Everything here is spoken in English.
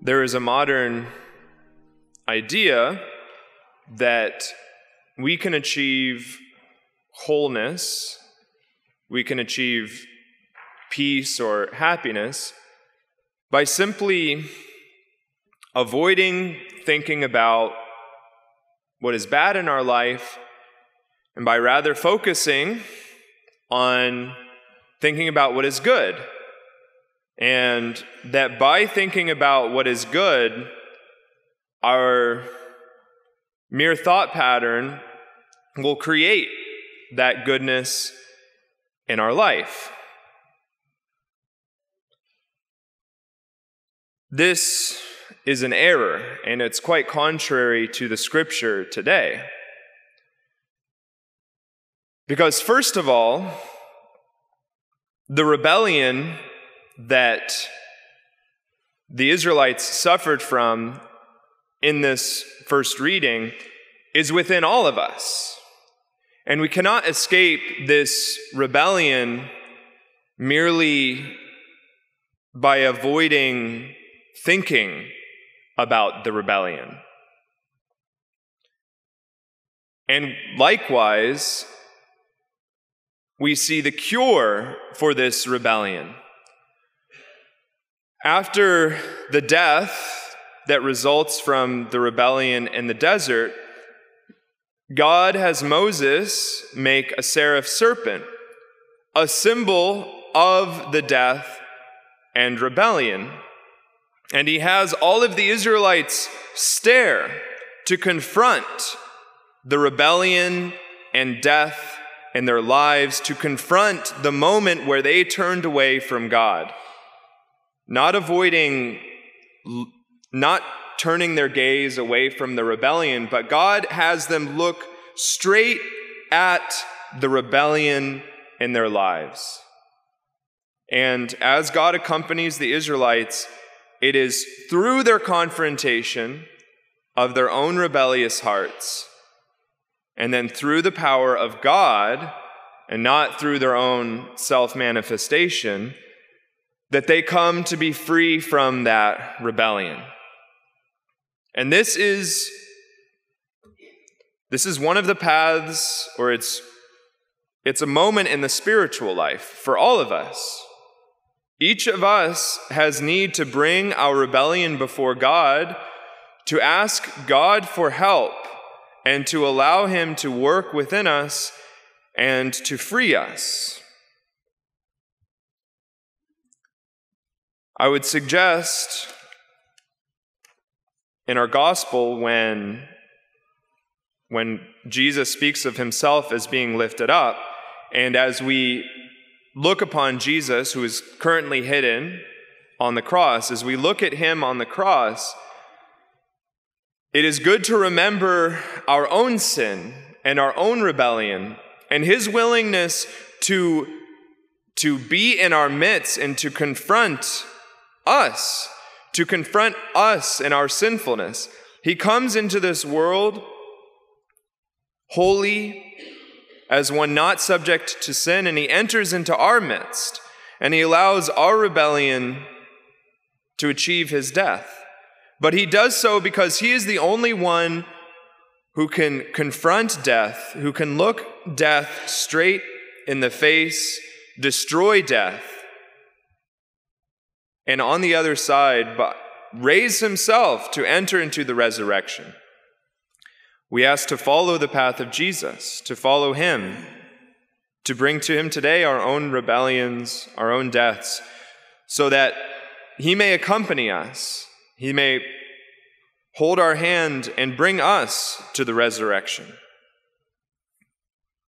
there is a modern idea that we can achieve wholeness, we can achieve peace or happiness by simply avoiding thinking about what is bad in our life and by rather focusing on thinking about what is good. And that by thinking about what is good, our mere thought pattern will create that goodness in our life. This is an error, and it's quite contrary to the scripture today. Because, first of all, the rebellion that the Israelites suffered from in this first reading is within all of us. And we cannot escape this rebellion merely by avoiding thinking about the rebellion. And likewise, we see the cure for this rebellion. After the death that results from the rebellion in the desert, God has Moses make a seraph serpent, a symbol of the death and rebellion. And he has all of the Israelites stare to confront the rebellion and death in their lives to confront the moment where they turned away from God, not avoiding, not turning their gaze away from the rebellion, but God has them look straight at the rebellion in their lives. And as God accompanies the Israelites, it is through their confrontation of their own rebellious hearts and then through the power of God, and not through their own self manifestation, that they come to be free from that rebellion. And this is this is one of the paths or it's it's a moment in the spiritual life for all of us. Each of us has need to bring our rebellion before God to ask God for help and to allow Him to work within us and to free us. I would suggest in our gospel when when Jesus speaks of himself as being lifted up and as we look upon Jesus who is currently hidden on the cross as we look at him on the cross it is good to remember our own sin and our own rebellion and his willingness to, to be in our midst and to confront us, to confront us in our sinfulness. He comes into this world holy as one not subject to sin, and he enters into our midst and he allows our rebellion to achieve his death. But he does so because he is the only one who can confront death, who can look death straight in the face, destroy death, and on the other side, raise himself to enter into the resurrection. We ask to follow the path of Jesus, to follow him, to bring to him today our own rebellions, our own deaths, so that he may accompany us he may hold our hand and bring us to the resurrection.